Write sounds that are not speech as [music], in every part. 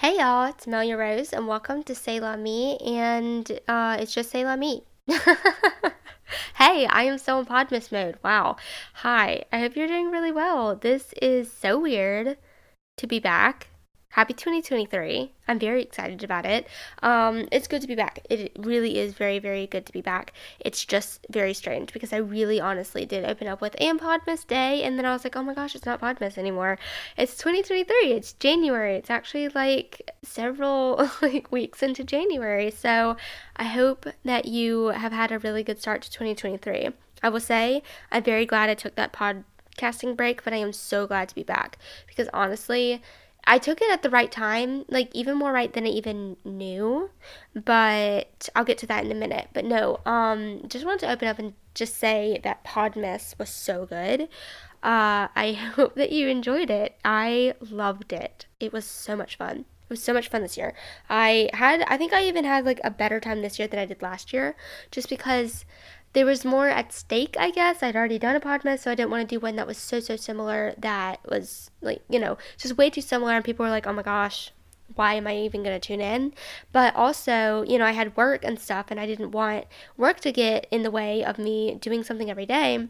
Hey y'all, it's Melia Rose, and welcome to C'est La Me, and uh, it's just C'est La Me. [laughs] hey, I am still in Podmas mode. Wow. Hi, I hope you're doing really well. This is so weird to be back happy 2023 i'm very excited about it. Um, it's good to be back. It really is very very good to be back. It's just very strange because i really honestly did open up with am podmas day and then i was like oh my gosh it's not podmas anymore. It's 2023 it's january. It's actually like several [laughs] like weeks into january. So i hope that you have had a really good start to 2023 i will say i'm very glad i took that podcasting break but i am so glad to be back because honestly I took it at the right time, like even more right than I even knew. But I'll get to that in a minute. But no, um, just wanted to open up and just say that Podmas was so good. Uh, I [laughs] hope that you enjoyed it. I loved it. It was so much fun. It was so much fun this year. I had, I think I even had like a better time this year than I did last year, just because there was more at stake, I guess. I'd already done a podcast, so I didn't want to do one that was so, so similar that was like, you know, just way too similar. And people were like, oh my gosh, why am I even going to tune in? But also, you know, I had work and stuff, and I didn't want work to get in the way of me doing something every day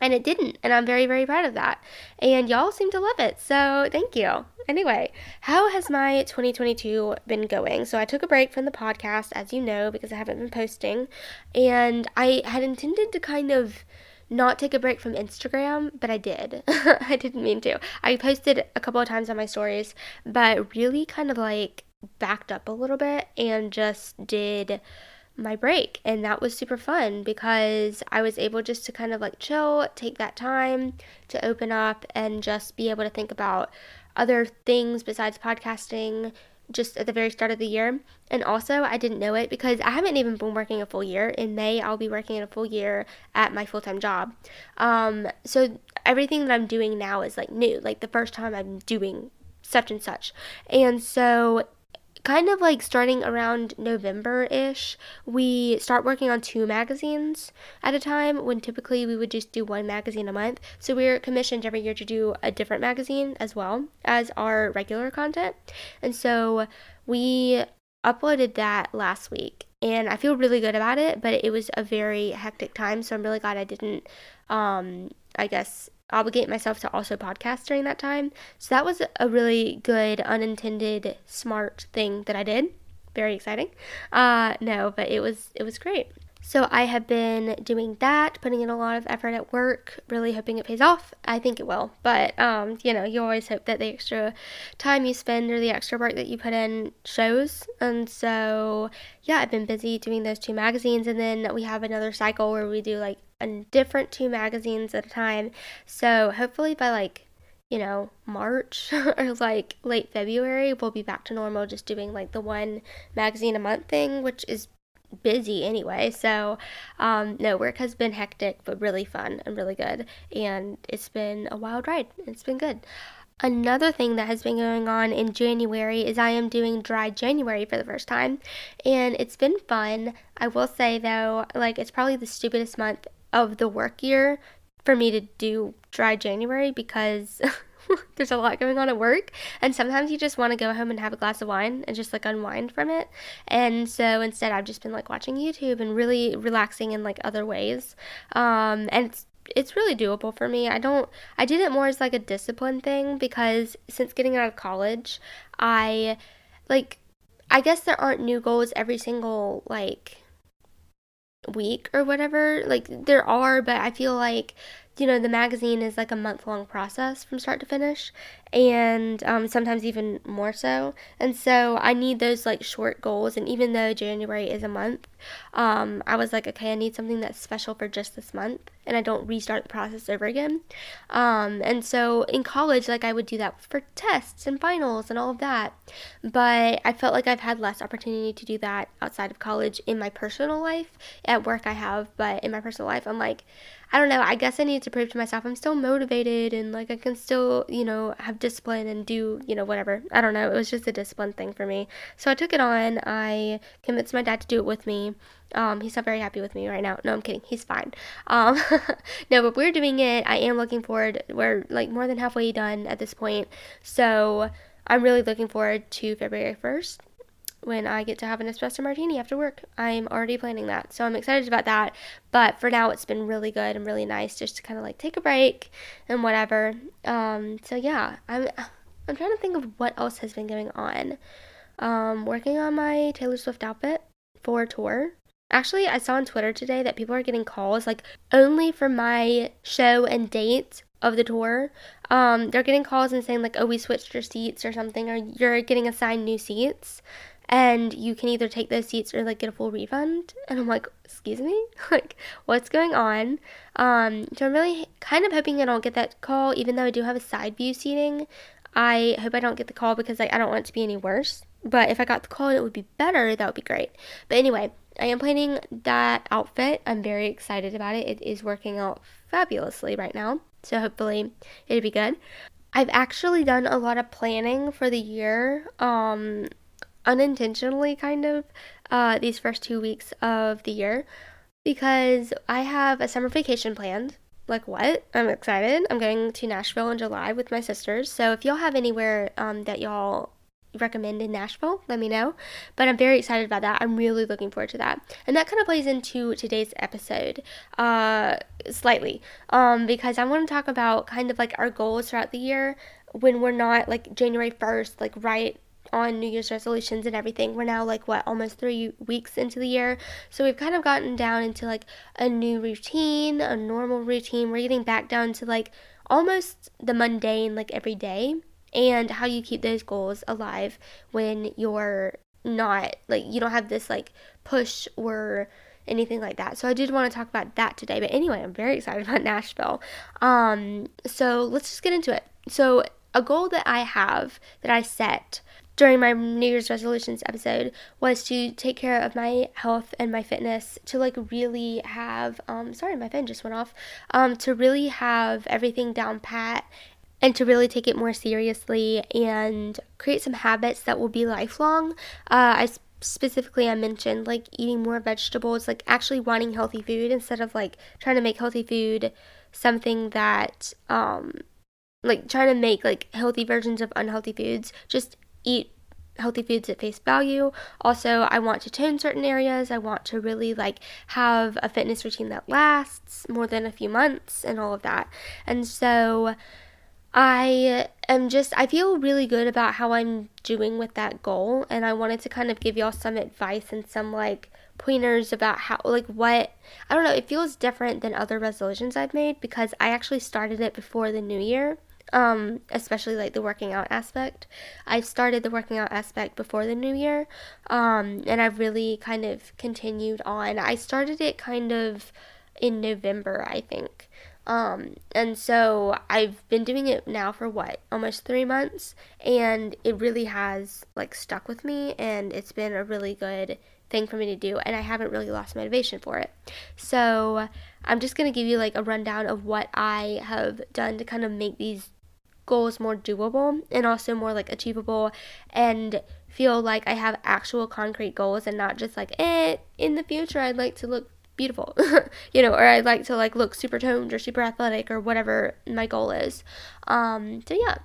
and it didn't and i'm very very proud of that. And y'all seem to love it so thank you. Anyway how has my 2022 been going? So i took a break from the podcast as you know because i haven't been posting. And i had intended to kind of not take a break from instagram but i did. [laughs] I didn't mean to. I posted a couple of times on my stories but really kind of like backed up a little bit and just did my break and that was super fun because I was able just to kind of like chill, take that time to open up and just be able to think about other things besides podcasting just at the very start of the year. And also, I didn't know it because I haven't even been working a full year. In May, I'll be working a full year at my full time job. Um, so everything that I'm doing now is like new, like the first time I'm doing such and such. And so kind of like starting around November ish, we start working on two magazines at a time when typically we would just do one magazine a month. So we're commissioned every year to do a different magazine as well as our regular content. And so we uploaded that last week and I feel really good about it, but it was a very hectic time. So I'm really glad I didn't, um, I guess, obligate myself to also podcast during that time. So that was a really good, unintended, smart thing that I did. Very exciting. Uh, no, but it was it was great. So I have been doing that, putting in a lot of effort at work, really hoping it pays off. I think it will, but um, you know, you always hope that the extra time you spend or the extra work that you put in shows. And so, yeah, I've been busy doing those two magazines, and then we have another cycle where we do like a different two magazines at a time. So hopefully by like you know, March [laughs] or like late February, we'll be back to normal, just doing like the one magazine a month thing, which is busy anyway. So, um, no, work has been hectic, but really fun and really good. And it's been a wild ride. It's been good. Another thing that has been going on in January is I am doing dry January for the first time, and it's been fun. I will say though, like, it's probably the stupidest month of the work year for me to do dry January because [laughs] there's a lot going on at work. And sometimes you just want to go home and have a glass of wine and just like unwind from it. And so instead i've just been like watching youtube and really relaxing in like other ways. Um, and it's it's really doable for me. I don't I did it more as like a discipline thing because since getting out of college, I like I guess there aren't new goals every single like week or whatever. Like there are, but I feel like you know the magazine is like a month long process from start to finish and um, sometimes even more so. And so i need those like short goals and even though january is a month um, i was like okay i need something that's special for just this month and i don't restart the process over again. Um, and so in college like i would do that for tests and finals and all of that. But i felt like i've had less opportunity to do that outside of college in my personal life at work i have but in my personal life i'm like I don't know, I guess I need to prove to myself I'm still motivated and like I can still, you know, have discipline and do, you know, whatever. I don't know. It was just a discipline thing for me. So I took it on. I convinced my dad to do it with me. Um, he's not very happy with me right now. No, I'm kidding. He's fine. Um, [laughs] no, but we're doing it. I am looking forward. We're like more than halfway done at this point. So I'm really looking forward to February 1st when I get to have an espresso martini after work. I'm already planning that. So I'm excited about that. But for now, it's been really good and really nice just to kind of like take a break and whatever. Um, so yeah, I'm, I'm trying to think of what else has been going on. Um, working on my Taylor Swift outfit for tour. Actually, I saw on Twitter today that people are getting calls like only for my show and date of the tour. Um, they're getting calls and saying like, "Oh, we switched your seats" or something, or you're getting assigned new seats and you can either take those seats or like get a full refund. And i'm like excuse me? [laughs] Like what's going on? Um so i'm really kind of hoping i don't get that call even though i do have a side view seating. I hope i don't get the call because like i don't want it to be any worse. But if i got the call and it would be better that would be great. But anyway i am planning that outfit. I'm very excited about it. It is working out fabulously right now. So hopefully it'll be good. I've actually done a lot of planning for the year. Um, unintentionally kind of uh, these first two weeks of the year because I have a summer vacation planned. Like what? I'm excited. I'm going to Nashville in July with my sisters. So if y'all have anywhere um, that y'all recommend in Nashville, let me know. But I'm very excited about that. I'm really looking forward to that. And that kind of plays into today's episode uh, slightly um, because I want to talk about kind of like our goals throughout the year when we're not like January 1st, like right on New Year's resolutions and everything. We're now like what almost three weeks into the year, so we've kind of gotten down into like a new routine, a normal routine. We're getting back down to like almost the mundane, like every day, and how you keep those goals alive when you're not like you don't have this like push or anything like that. So I did want to talk about that today. But anyway, I'm very excited about [laughs] Nashville. Um, so let's just get into it. So a goal that I have that I set during my New Year's resolutions episode was to take care of my health and my fitness, to like really have, um, sorry, my phone just went off, um, to really have everything down pat and to really take it more seriously and create some habits that will be lifelong. Uh, I specifically I mentioned like eating more vegetables, like actually wanting healthy food instead of like trying to make healthy food something that um like trying to make like healthy versions of unhealthy foods. Just eat healthy foods at face value. Also, I want to tone certain areas. I want to really like have a fitness routine that lasts more than a few months and all of that. And so I am just I feel really good about how I'm doing with that goal and I wanted to kind of give y'all some advice and some like pointers about how like what I don't know, it feels different than other resolutions I've made because I actually started it before the new year um, especially like the working out aspect. I started the working out aspect before the new year, um, and I've really kind of continued on. I started it kind of in November, I think. Um, and so I've been doing it now for what, almost three months, and it really has like stuck with me, and it's been a really good thing for me to do, and I haven't really lost motivation for it. So I'm just gonna give you like a rundown of what I have done to kind of make these goals more doable and also more like achievable and feel like I have actual concrete goals and not just like, eh, in the future I'd like to look beautiful, [laughs] you know, or I'd like to like look super toned or super athletic or whatever my goal is. Um, so yeah.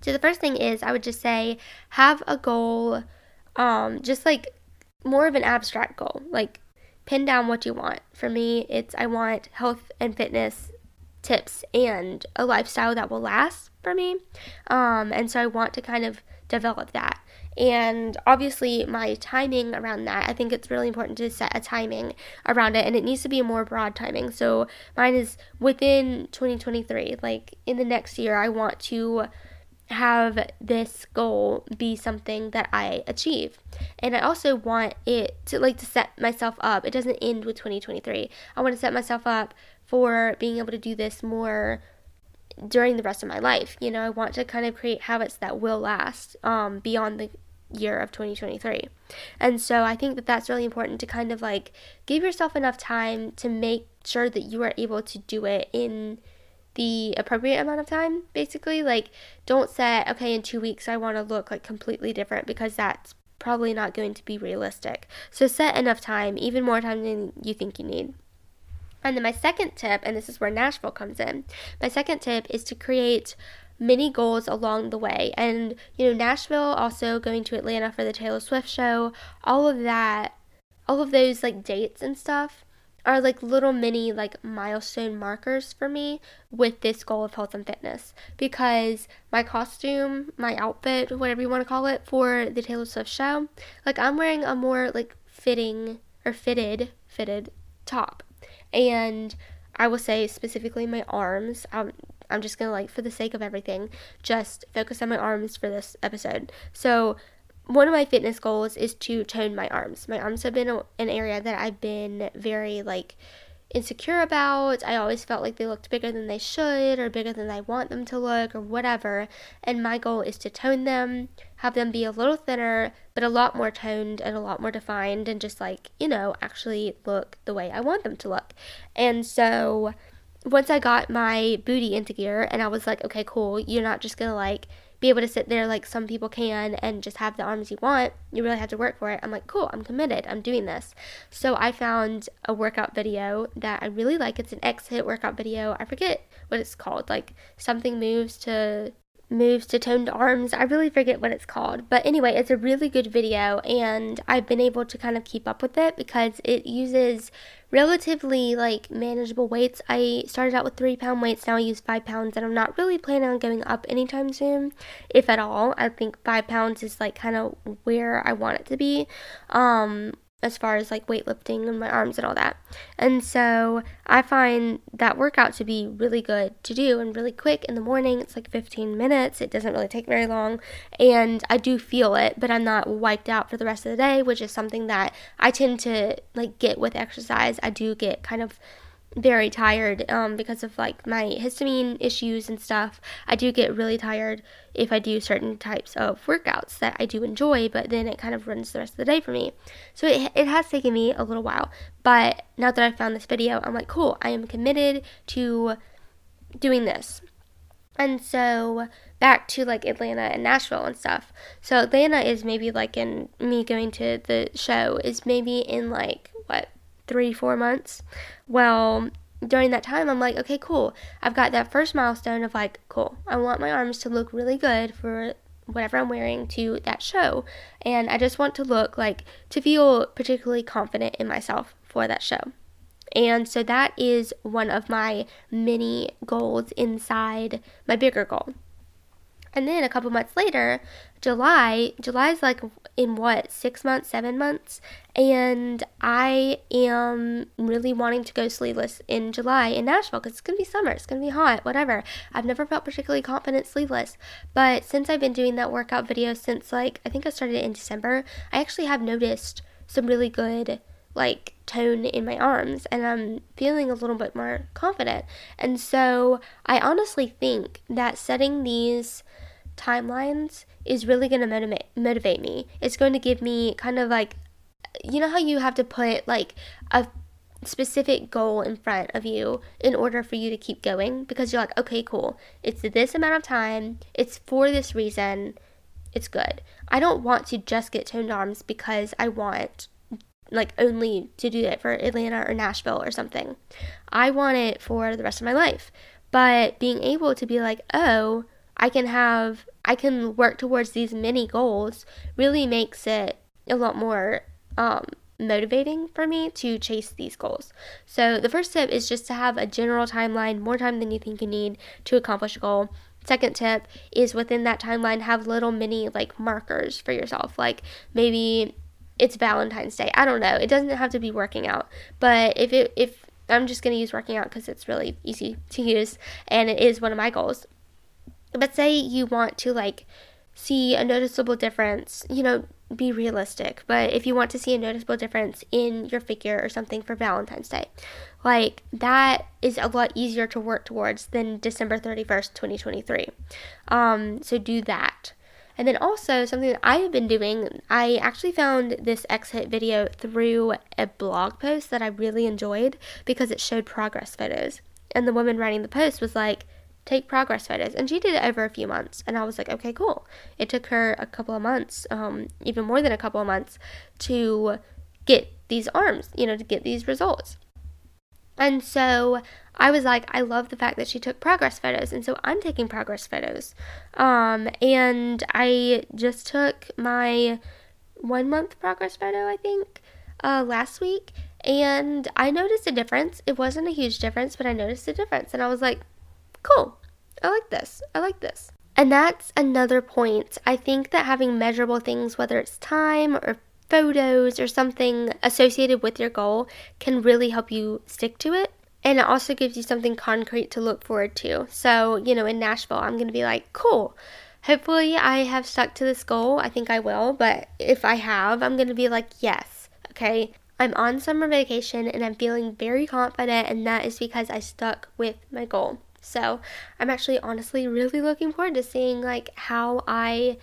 So the first thing is I would just say have a goal, um, just like more of an abstract goal, like pin down what you want. For me, it's I want health and fitness tips and a lifestyle that will last for me. Um, and so I want to kind of develop that. And obviously, my timing around that, I think it's really important to set a timing around it, and it needs to be a more broad timing. So, mine is within 2023, like in the next year, I want to have this goal be something that I achieve. And I also want it to like to set myself up. It doesn't end with 2023. I want to set myself up for being able to do this more during the rest of my life. You know, I want to kind of create habits that will last um, beyond the year of 2023. And so I think that that's really important to kind of like give yourself enough time to make sure that you are able to do it in the appropriate amount of time basically like don't set okay in 2 weeks I want to look like completely different because that's probably not going to be realistic. So set enough time, even more time than you think you need. And then my second tip, and this is where Nashville comes in, my second tip is to create many goals along the way. And, you know, Nashville, also going to Atlanta for the Taylor Swift show, all of that, all of those like dates and stuff are like little mini like milestone markers for me with this goal of health and fitness because my costume, my outfit, whatever you want to call it for the Taylor Swift show, like I'm wearing a more like fitting or fitted fitted top. And I will say specifically my arms. I'm, I'm just gonna like for the sake of everything, just focus on my arms for this episode. So one of my fitness goals is to tone my arms. My arms have been an area that I've been very like insecure about. I always felt like they looked bigger than they should or bigger than I want them to look or whatever. And my goal is to tone them, have them be a little thinner, but a lot more toned and a lot more defined and just like, you know, actually look the way I want them to look. And so once I got my booty into gear and I was like, okay, cool, you're not just gonna like be able to sit there like some people can and just have the arms you want. You really have to work for it. I'm like, cool, I'm committed. I'm doing this. So I found a workout video that I really like. It's an X-HIT workout video. I forget what it's called. Like something moves to moves to toned arms. I really forget what it's called. But anyway, it's a really good video and I've been able to kind of keep up with it because it uses relatively like manageable weights. I started out with three pound weights, now I use five pounds, and I'm not really planning on going up anytime soon, if at all. I think five pounds is like kind of where I want it to be. Um, as far as like weightlifting and my arms and all that. And so I find that workout to be really good to do and really quick in the morning. It's like 15 minutes. It doesn't really take very long. And I do feel it, but I'm not wiped out for the rest of the day, which is something that I tend to like get with exercise. I do get kind of very tired um, because of like my histamine issues and stuff. I do get really tired if I do certain types of workouts that I do enjoy, but then it kind of runs the rest of the day for me. So it, it has taken me a little while, but now that I found this video, I'm like, cool, I am committed to doing this. And so back to like Atlanta and Nashville and stuff. So Atlanta is maybe like in me going to the show is maybe in like three, four months. Well, during that time, I'm like, okay, cool. I've got that first milestone of like, cool. I want my arms to look really good for whatever I'm wearing to that show. And I just want to look like, to feel particularly confident in myself for that show. And so that is one of my mini goals inside my bigger goal. And then a couple months later, July, July is like in what, six months, seven months? And I am really wanting to go sleeveless in July in Nashville because it's going to be summer, it's going to be hot, whatever. I've never felt particularly confident sleeveless. But since I've been doing that workout video since like, I think I started in December, I actually have noticed some really good like tone in my arms and I'm feeling a little bit more confident. And so I honestly think that setting these timelines is really going to motivate motivate me. It's going to give me kind of like you know how you have to put like a specific goal in front of you in order for you to keep going because you're like, okay, cool. It's this amount of time. It's for this reason. It's good. I don't want to just get toned arms because I want like only to do it for Atlanta or Nashville or something. I want it for the rest of my life. But being able to be like, oh, I can have, I can work towards these mini goals really makes it a lot more um, motivating for me to chase these goals. So the first tip is just to have a general timeline, more time than you think you need to accomplish a goal. Second tip is within that timeline, have little mini like markers for yourself. Like maybe it's Valentine's Day. I don't know. It doesn't have to be working out, but if it if I'm just gonna use working out because it's really easy to use and it is one of my goals. But say you want to like see a noticeable difference, you know, be realistic. But if you want to see a noticeable difference in your figure or something for Valentine's Day, like that is a lot easier to work towards than December 31st, 2023. Um, so do that. And then also something that I have been doing, I actually found this X-HIT video through a blog post that I really enjoyed because it showed progress photos. And the woman writing the post was like, take progress photos. And she did it over a few months. And I was like, okay, cool. It took her a couple of months, um, even more than a couple of months, to get these arms, you know, to get these results. And so I was like, I love the fact that she took progress photos. And so I'm taking progress photos. Um, and I just took my one month progress photo, I think, uh, last week. And I noticed a difference. It wasn't a huge difference, but I noticed a difference. And I was like, cool. I like this. I like this. And that's another point. I think that having measurable things, whether it's time or photos or something associated with your goal, can really help you stick to it. And it also gives you something concrete to look forward to. So, you know, in Nashville, I'm going to be like, cool. Hopefully, I have stuck to this goal. I think I will. But if I have, I'm going to be like, yes. Okay. I'm on summer vacation and I'm feeling very confident, and that is because I stuck with my goal. So I'm actually honestly really looking forward to seeing like how I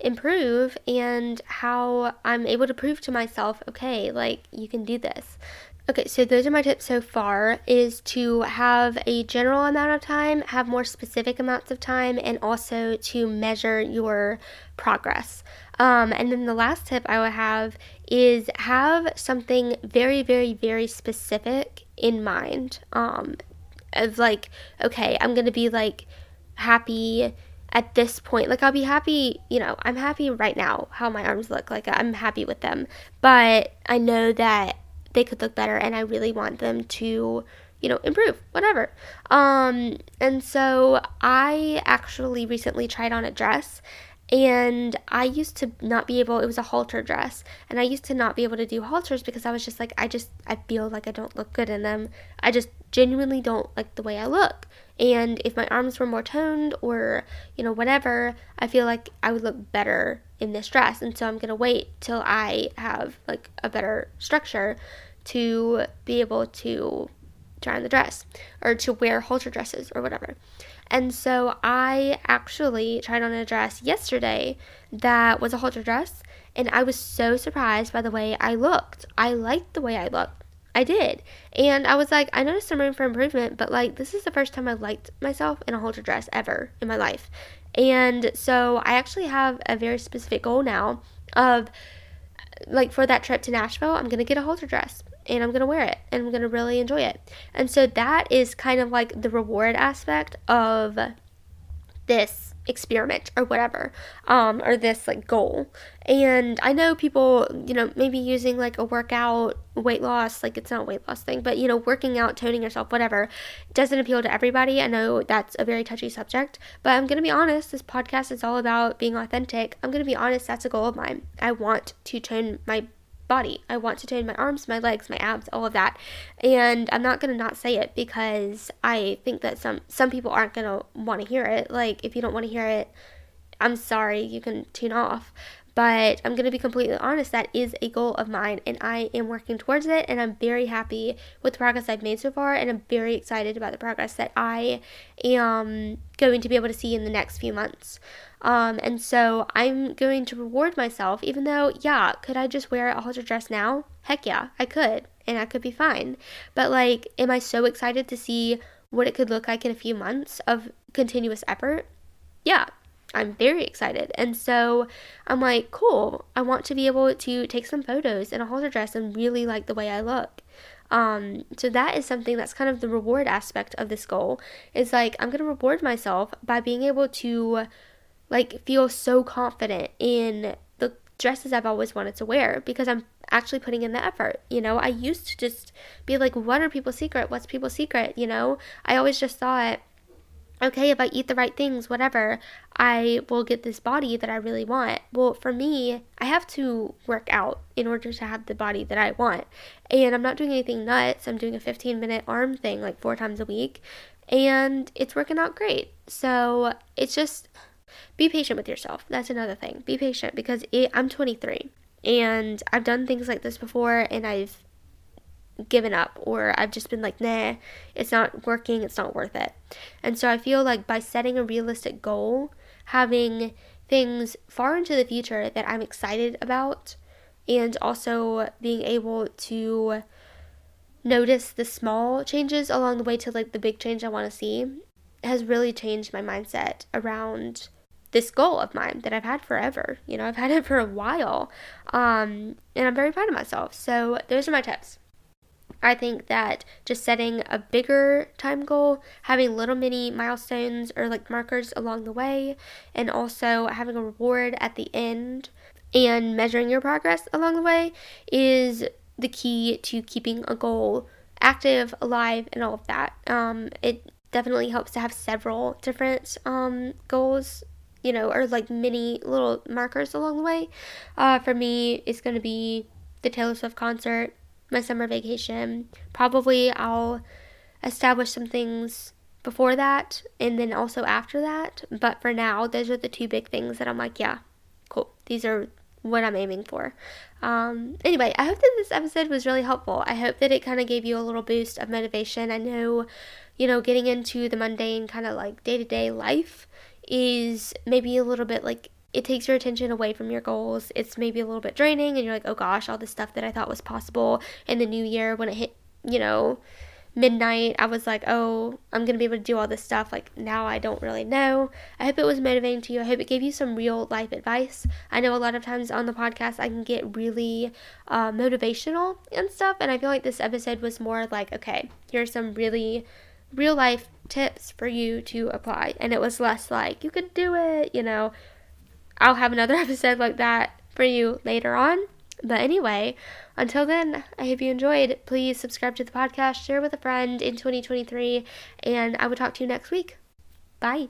improve and how I'm able to prove to myself, okay, like you can do this. Okay, so those are my tips so far is to have a general amount of time, have more specific amounts of time, and also to measure your progress. Um, and then the last tip I would have is have something very, very, very specific in mind. Um, of like, okay, I'm gonna be like happy at this point. Like, I'll be happy, you know, I'm happy right now how my arms look. Like, I'm happy with them. But I know that they could look better and I really want them to, you know, improve, whatever. Um, and so I actually recently tried on a dress and I used to not be able, it was a halter dress, and I used to not be able to do halters because I was just like, I just, I feel like I don't look good in them. I just genuinely don't like the way I look. And if my arms were more toned or, you know, whatever, I feel like I would look better in this dress. And so I'm going to wait till I have like a better structure to be able to try on the dress or to wear halter dresses or whatever. And so I actually tried on a dress yesterday that was a halter dress, and I was so surprised by the way I looked. I liked the way I looked. I did. And I was like, I noticed some room for improvement, but like, this is the first time I liked myself in a halter dress ever in my life. And so I actually have a very specific goal now of like for that trip to Nashville, I'm going to get a halter dress and I'm going to wear it and I'm going to really enjoy it. And so that is kind of like the reward aspect of this experiment or whatever um or this like goal and i know people you know maybe using like a workout weight loss like it's not weight loss thing but you know working out toning yourself whatever doesn't appeal to everybody i know that's a very touchy subject but i'm gonna be honest this podcast is all about being authentic i'm gonna be honest that's a goal of mine i want to tone my body. I want to tone my arms, my legs, my abs, all of that. And I'm not going to not say it because I think that some some people aren't going to want to hear it. Like if you don't want to hear it, I'm sorry, you can tune off. But I'm going to be completely honest, that is a goal of mine, and I am working towards it. And I'm very happy with the progress I've made so far, and I'm very excited about the progress that I am going to be able to see in the next few months. Um, and so I'm going to reward myself, even though, yeah, could I just wear a halter dress now? Heck yeah, I could, and I could be fine. But like, am I so excited to see what it could look like in a few months of continuous effort? Yeah, I'm very excited. And so I'm like, cool, I want to be able to take some photos in a halter dress and really like the way I look. Um, so that is something that's kind of the reward aspect of this goal. Is like I'm gonna reward myself by being able to like feel so confident in the dresses I've always wanted to wear because I'm actually putting in the effort. You know, I used to just be like, what are people's secret? What's people's secret? You know, I always just thought, okay, if I eat the right things, whatever, I will get this body that I really want. Well, for me, I have to work out in order to have the body that I want. And I'm not doing anything nuts. I'm doing a 15 minute arm thing like four times a week. And it's working out great. So it's just be patient with yourself. That's another thing. Be patient because it, I'm 23 and I've done things like this before and I've given up or I've just been like, nah, it's not working, it's not worth it. And so I feel like by setting a realistic goal, having things far into the future that I'm excited about, and also being able to notice the small changes along the way to like the big change I want to see has really changed my mindset around this goal of mine that I've had forever. You know, I've had it for a while. Um, and I'm very proud of myself. So those are my tips. I think that just setting a bigger time goal, having little mini milestones or like markers along the way, and also having a reward at the end and measuring your progress along the way is the key to keeping a goal active, alive, and all of that. Um, it definitely helps to have several different um, goals, you know, or like mini little markers along the way. Uh, for me, it's going to be the Taylor Swift concert, my summer vacation. Probably I'll establish some things before that and then also after that. But for now, those are the two big things that I'm like, yeah, cool. These are what I'm aiming for. Um, anyway, I hope that this episode was really helpful. I hope that it kind of gave you a little boost of motivation. I know, you know, getting into the mundane kind of like day to day life is maybe a little bit like it takes your attention away from your goals. It's maybe a little bit draining, and you're like, oh gosh, all the stuff that I thought was possible in the new year when it hit, you know, midnight, I was like, oh, I'm going to be able to do all this stuff. Like, now I don't really know. I hope it was motivating to you. I hope it gave you some real life advice. I know a lot of times on the podcast, I can get really uh, motivational and stuff. And I feel like this episode was more like, okay, here's some really real life tips for you to apply. And it was less like, you could do it, you know. I'll have another [laughs] episode like that for you later on. But anyway, until then, I hope you enjoyed. Please subscribe to the podcast, share with a friend in 2023, and I will talk to you next week. Bye.